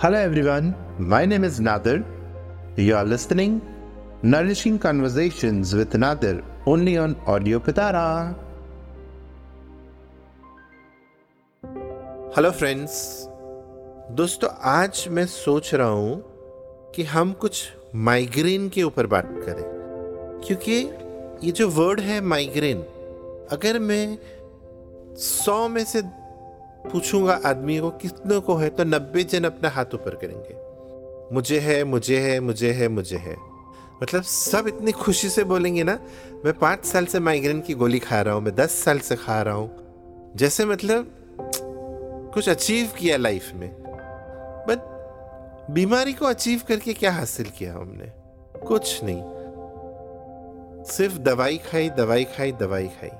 Hello everyone, my name is Nadir. You are listening Nourishing Conversations with Nadir only on Audio Pitara. Hello friends दोस्तों आज मैं सोच रहा हूँ कि हम कुछ माइग्रेन के ऊपर बात करें क्योंकि ये जो वर्ड है माइग्रेन अगर मैं सौ में से पूछूँगा आदमी को, कितने को है तो नब्बे जन अपना हाथ ऊपर करेंगे। मुझे है मुझे है मुझे है मुझे है। मतलब सब इतनी खुशी से बोलेंगे ना, मैं पाँच साल से माइग्रेन की गोली खा रहा हूँ, मैं दस साल से खा रहा हूँ। जैसे मतलब कुछ अचीव किया लाइफ में। बट बीमारी को अचीव करके क्या हासिल किया हमने? कुछ नहीं। सिर्फ़ दवाई खाई दवाई खाई दवाई खाई।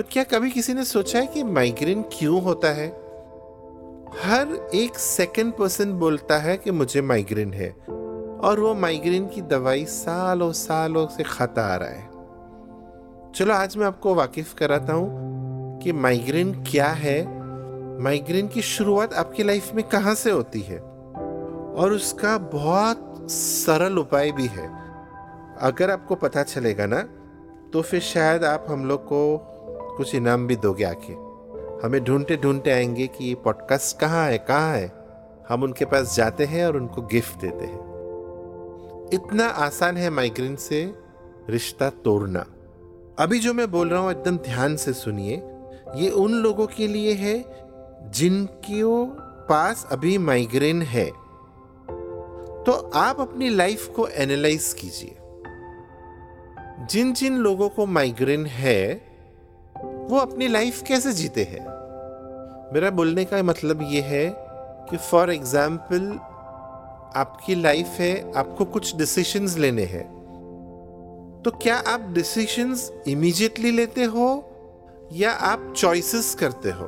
बट क्या कभी किसी ने सोचा है कि माइग्रेन क्यों होता है? हर एक सेकंड पर्सन बोलता है कि मुझे माइग्रेन है, और वो माइग्रेन की दवाई सालों सालों से खाता आ रहा है। चलो आज मैं आपको वाकिफ कराता हूँ कि माइग्रेन क्या है माइग्रेन की शुरुआत आपकी लाइफ में कहाँ से होती है, और उसका बहुत सरल उपाय भी है। अगर आपको पता चलेगा ना तो फिर शायद आप हम लोग को कुछ इनाम भी दोगे आके हमें ढूंढते ढूंढते आएँगे कि ये पॉडकास्ट कहाँ है कहाँ है। हम उनके पास जाते हैं और उनको गिफ्ट देते हैं। इतना आसान है माइग्रेन से रिश्ता तोड़ना। अभी जो मैं बोल रहा हूँ, एकदम ध्यान से सुनिए। ये उन लोगों के लिए है जिनके पास अभी माइग्रेन है। तो आप अपनी लाइफ को एनालाइज कीजिए। जिन जिन लोगों को माइग्रेन है वो अपनी लाइफ कैसे जीते हैं? मेरा बोलने का मतलब ये है कि फॉर एग्ज़ाम्पल आपकी लाइफ है, आपको कुछ डिसीशंस लेने हैं। तो क्या आप डिसीशंस इमीडिएटली लेते हो या आप चॉइसेस करते हो?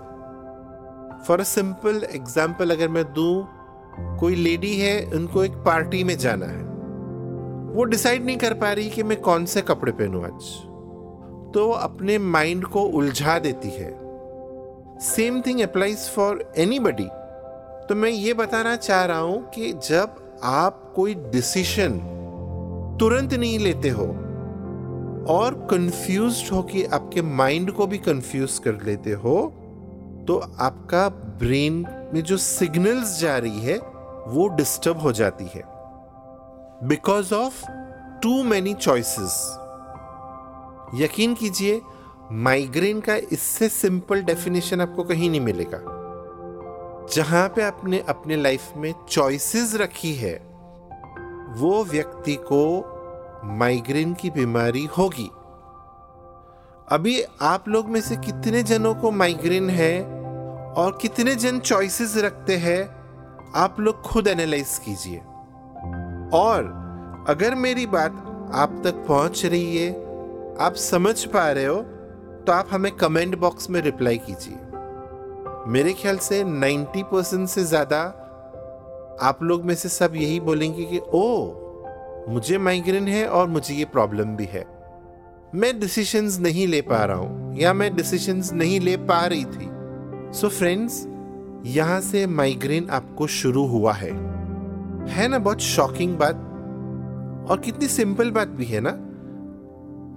फॉर अ सिंपल एग्ज़ाम्पल अगर मैं दू, कोई लेडी है, उनको एक पार्टी में जाना है। वो डिसाइड नहीं कर पा रही कि मैं कौन से कपड़े पहनूं आज। तो अपने माइंड को उलझा देती है। Same thing applies for anybody तो मैं ये बताना चाह रहा हूँ कि जब आप कोई डिसीशन तुरंत नहीं लेते हो और कंफ्यूज हो कि आपके माइंड को भी कंफ्यूज कर लेते हो तो आपका ब्रेन में जो सिग्नल्स जा रही है, वो डिस्टर्ब हो जाती है। Because of too many choices यकीन कीजिए माइग्रेन का इससे सिंपल डेफिनेशन आपको कहीं नहीं मिलेगा। जहाँ पे आपने अपने लाइफ में चॉइसेस रखी है, वो व्यक्ति को माइग्रेन की बीमारी होगी। अभी आप लोग में से कितने जनों को माइग्रेन है और कितने जन चॉइसेस रखते हैं, आप लोग खुद एनालाइज कीजिए। और अगर मेरी बात आप तक पहुँच रही है आप समझ पा रहे हो तो आप हमें कमेंट बॉक्स में रिप्लाई कीजिए। मेरे ख्याल से 90 परसेंट से ज़्यादा आप लोग में से सब यही बोलेंगे कि, ओ, मुझे माइग्रेन है और मुझे ये प्रॉब्लम भी है। मैं डिसीशंस नहीं ले पा रहा हूँ, या मैं डिसीशंस नहीं ले पा रही थी। सो so फ्रेंड्स यहाँ से माइग्रेन आपको शुरू हुआ है। है ना? बहुत शॉकिंग बात। और कितनी सिंपल बात भी है ना?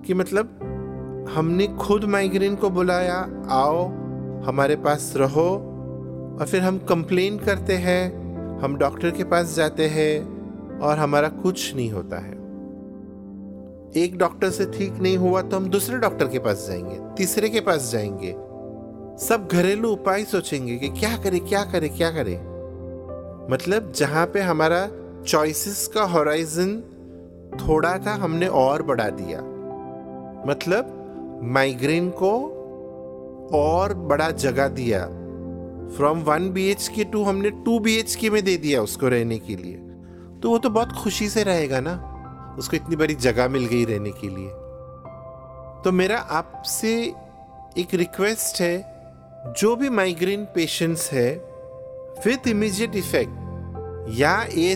कि मतलब हमने खुद माइग्रेन को बुलाया, आओ, हमारे पास रहो, और फिर हम कंप्लेन करते हैं, हम डॉक्टर के पास जाते हैं, और हमारा कुछ नहीं होता है। एक डॉक्टर से ठीक नहीं हुआ तो हम दूसरे डॉक्टर के पास जाएँगे, तीसरे के पास जाएँगे। सब घरेलू उपाय सोचेंगे कि क्या करें क्या करें क्या करें। मतलब जहाँ पे हमारा चॉइसेस का होराइजन थोड़ा था, हमने और बढ़ा दिया। मतलब माइग्रेन को और बड़ा जगह दिया। From one B H K to हमने टू बी एच के में दे दिया उसको रहने के लिए। तो वो तो बहुत खुशी से रहेगा ना, उसको इतनी बड़ी जगह मिल गई रहने के लिए। तो मेरा आपसे एक रिक्वेस्ट है, जो भी माइग्रेन पेशेंट्स है विथ इमीजिएट इफ़ेक्ट या ए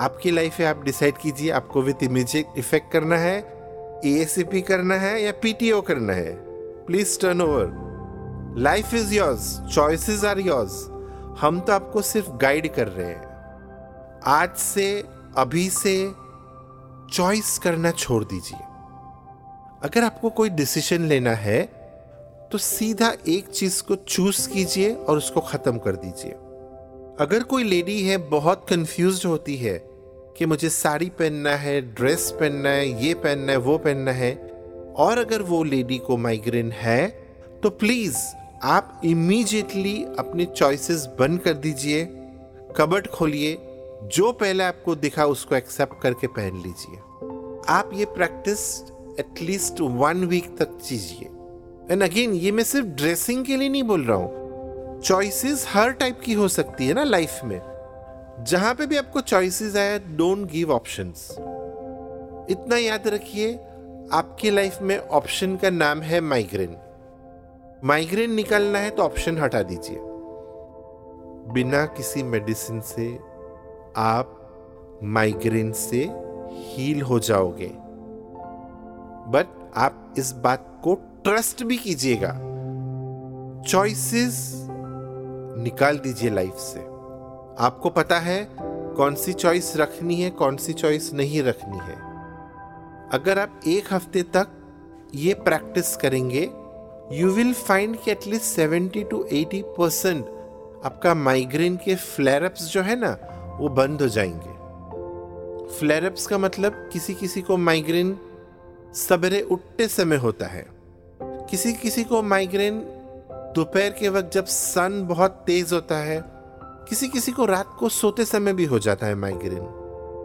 आपकी लाइफ है आप डिसाइड कीजिए, आपको विथ इमीजिएट इफ़ेक्ट करना है ए करना है या पीटीओ करना है? Please turn over life is yours choices are yours हम तो आपको सिर्फ़ गाइड कर रहे हैं। आज से, अभी से चॉइस करना छोड़ दीजिए। अगर आपको कोई डिसीज़न लेना है तो सीधा एक चीज़ को चूज़ कीजिए और उसको खत्म कर दीजिए। अगर कोई लेडी है, बहुत कंफ्यूज होती है कि मुझे साड़ी पहनना है ड्रेस पहनना है, ये पहनना है, वो पहनना है। और अगर वो लेडी को माइग्रेन है तो प्लीज़ आप इमीजिएटली अपनी चॉइसेस बंद कर दीजिए कबर्ड खोलिए, जो पहले आपको दिखा उसको एक्सेप्ट करके पहन लीजिए। आप ये प्रैक्टिस एटलीस्ट वन वीक तक कीजिए। एंड अगेन ये मैं सिर्फ़ ड्रेसिंग के लिए नहीं बोल रहा हूँ। चॉइसेस हर टाइप की हो सकती है ना लाइफ में। जहाँ पे भी आपको चॉइसेस आए डोंट गिव ऑप्शंस इतना याद रखिए, आपकी लाइफ में ऑप्शन का नाम है माइग्रेन माइग्रेन निकालना है तो ऑप्शन हटा दीजिए. बिना किसी मेडिसिन से आप माइग्रेन से हील हो जाओगे. बट आप इस बात को ट्रस्ट भी कीजिएगा. चॉइसेस निकाल दीजिए लाइफ से. आपको पता है कौन सी चॉइस रखनी है, कौन सी चॉइस नहीं रखनी है। अगर आप एक हफ़्ते तक ये प्रैक्टिस करेंगे यू विल फाइंड कि at least seventy two eighty percent आपका माइग्रेन के फ्लैरअप्स जो है ना, वो बंद हो जाएँगे। फ्लेयरअप्स का मतलब किसी किसी को माइग्रेन सवेरे उठते समय होता है। किसी किसी को माइग्रेन दोपहर के वक्त जब सन बहुत तेज होता है किसी किसी को रात को सोते समय भी हो जाता है माइग्रेन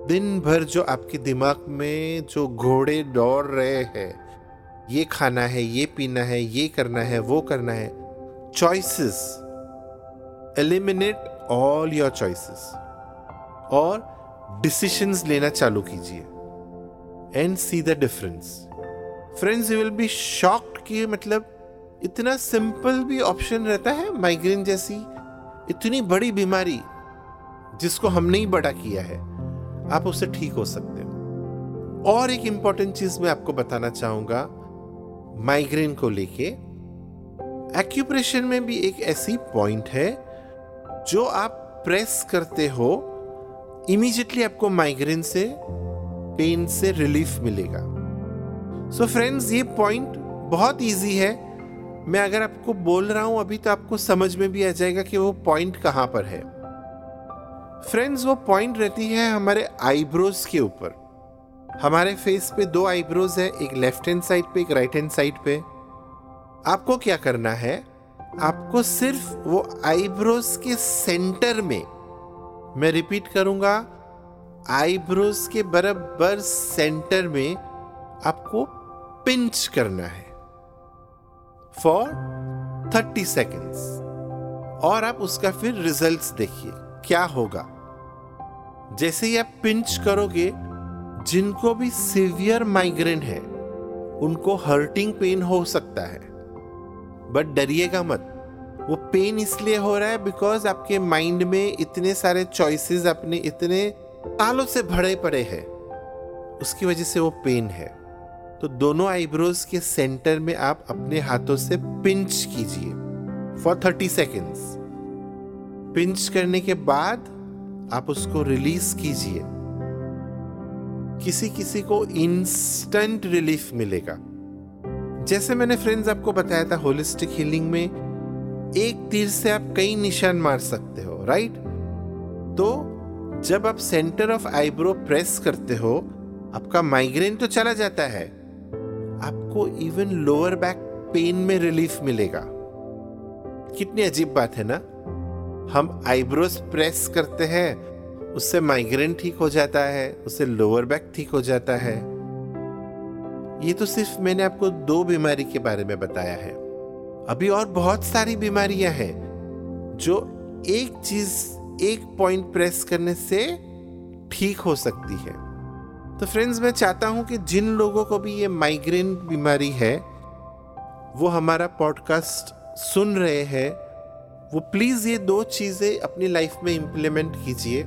दिन भर जो आपके दिमाग में जो घोड़े दौड़ रहे हैं, ये खाना है, ये पीना है, ये करना है, वो करना है choices eliminate all your choices और डिसीशंस लेना चालू कीजिए। And see the difference friends you will be shocked कि मतलब इतना सिंपल भी ऑप्शन रहता है माइग्रेन जैसी। इतनी बड़ी बीमारी जिसको हमने ही बड़ा किया है, आप उससे ठीक हो सकते हो। और एक इंपॉर्टेंट चीज़ मैं आपको बताना चाहूँगा माइग्रेन को लेके। एक्यूप्रेशन में भी एक ऐसी पॉइंट है, जो आप प्रेस करते हो इमीजिएटली आपको माइग्रेन से पेन से रिलीफ मिलेगा। सो so फ्रेंड्स ये पॉइंट बहुत इजी है। मैं अगर आपको बोल रहा हूँ, अभी तो आपको समझ में भी आ जाएगा कि वो पॉइंट कहाँ पर है। फ्रेंड्स वो पॉइंट रहती है हमारे आईब्रोज के ऊपर। हमारे फेस पे दो आईब्रोज है, एक लेफ़्ट हैंड साइड पे, एक राइट हैंड साइड पे। आपको क्या करना है? आपको सिर्फ़ वो आईब्रोज के सेंटर में, मैं रिपीट करूँगा आईब्रोज के बराबर सेंटर में आपको पिंच करना है। फॉर थर्टी सेकेंड्स और आप उसका फिर रिजल्ट्स देखिए, क्या होगा। जैसे ही आप पिंच करोगे, जिनको भी सिवियर माइग्रेन है, उनको हर्टिंग पेन हो सकता है। बट डरिएगा मत। वो पेन इसलिए हो रहा है बिकॉज़ आपके माइंड में इतने सारे चॉइसेस अपने इतने सालों से भरे पड़े हैं। उसकी वजह से वो पेन है। तो दोनों आईब्रोज के सेंटर में आप अपने हाथों से पिंच कीजिए। फॉर थर्टी सेकेंड्स पिंच करने के बाद आप उसको रिलीज़ कीजिए। किसी किसी को इंस्टेंट रिलीफ मिलेगा। जैसे मैंने फ्रेंड्स आपको बताया था होलिस्टिक हीलिंग में, एक तीर से आप कई निशान मार सकते हो राइट तो जब आप सेंटर ऑफ़ आईब्रो प्रेस करते हो, आपका माइग्रेन तो चला जाता है। आपको इवन लोअर बैक पेन में रिलीफ मिलेगा। कितनी अजीब बात है ना? हम आईब्रोज प्रेस करते हैं, उससे माइग्रेन ठीक हो जाता है, उससे लोअर बैक ठीक हो जाता है। ये तो सिर्फ़ मैंने आपको दो बीमारी के बारे में बताया है। अभी और बहुत सारी बीमारियाँ हैं, जो एक चीज़, एक पॉइंट प्रेस करने से ठीक हो सकती है। तो फ्रेंड्स मैं चाहता हूँ कि जिन लोगों को भी ये माइग्रेन बीमारी है, वो हमारा पॉडकास्ट सुन रहे हैं, वो प्लीज़ ये दो चीज़ें अपनी लाइफ में इम्प्लीमेंट कीजिए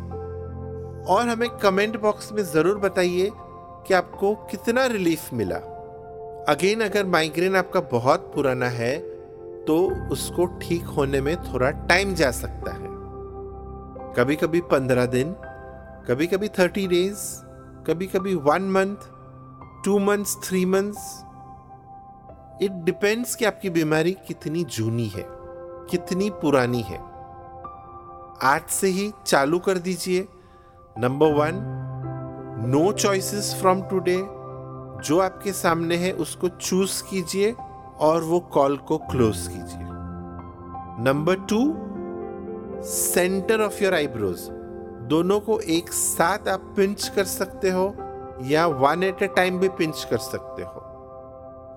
और हमें कमेंट बॉक्स में ज़रूर बताइए कि आपको कितना रिलीफ मिला। अगेन अगर माइग्रेन आपका बहुत पुराना है तो उसको ठीक होने में थोड़ा टाइम जा सकता है। कभी कभी पंद्रह दिन कभी कभी थर्टी डेज़ कभी कभी one month two months three months it depends कि आपकी बीमारी कितनी जूनी है, कितनी पुरानी है। आज से ही चालू कर दीजिए। Number one no choices from today जो आपके सामने है, उसको चूज़ कीजिए और वो कॉल को क्लोज कीजिए। Number two centre of your eyebrows दोनों को एक साथ आप पिंच कर सकते हो या वन एट ए टाइम भी पिंच कर सकते हो।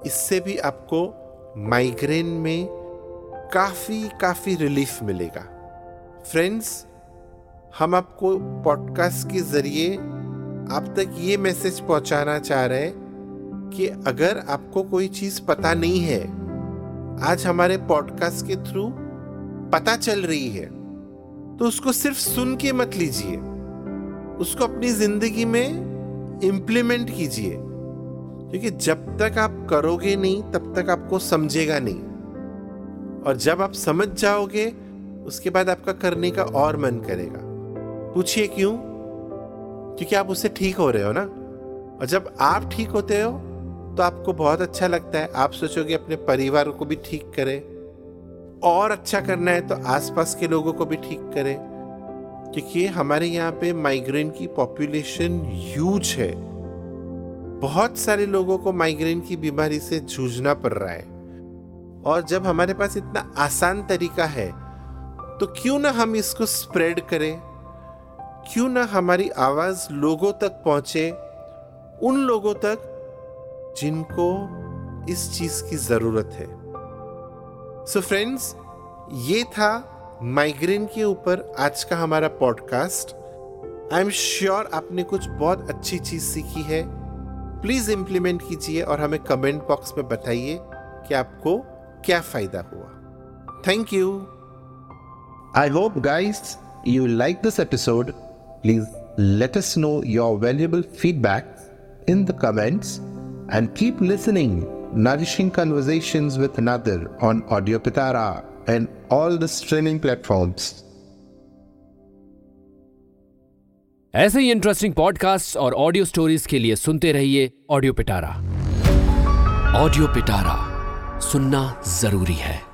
इससे भी आपको माइग्रेन में काफ़ी काफ़ी रिलीफ मिलेगा। फ्रेंड्स हम आपको पॉडकास्ट के ज़रिए आप तक ये मैसेज पहुंचाना चाह रहे हैं कि अगर आपको कोई चीज़ पता नहीं है, आज हमारे पॉडकास्ट के थ्रू पता चल रही है। तो उसको सिर्फ़ सुन के मत लीजिए। उसको अपनी ज़िंदगी में इम्प्लीमेंट कीजिए। क्योंकि जब तक आप करोगे नहीं, तब तक आपको समझेगा नहीं। और जब आप समझ जाओगे, उसके बाद आपका करने का और मन करेगा। पूछिए क्यों? क्योंकि आप उससे ठीक हो रहे हो ना। और जब आप ठीक होते हो तो आपको बहुत अच्छा लगता है। आप सोचोगे अपने परिवार को भी ठीक करें। और अच्छा करना है तो आसपास के लोगों को भी ठीक करें। क्योंकि हमारे यहाँ पे माइग्रेन की पॉपुलेशन ह्यूज है। बहुत सारे लोगों को माइग्रेन की बीमारी से जूझना पड़ रहा है। और जब हमारे पास इतना आसान तरीका है तो क्यों ना हम इसको स्प्रेड करें? क्यों ना हमारी आवाज़ लोगों तक पहुँचे, उन लोगों तक जिनको इस चीज़ की ज़रूरत है। सो फ्रेंड्स ये था माइग्रेन के ऊपर आज का हमारा पॉडकास्ट आई एम श्योर आपने कुछ बहुत अच्छी चीज़ सीखी है। प्लीज़ इंप्लीमेंट कीजिए और हमें कमेंट बॉक्स में बताइए कि आपको क्या फ़ायदा हुआ। Thank you I hope guys you like this episode please let us know your valuable feedback in the comments and keep listening. Nourishing conversations with another on audio pitara and all the streaming platforms ऐसे ही interesting podcast और audio stories के लिए सुनते रहिए audio पिटारा audio पिटारा सुनना ज़रूरी है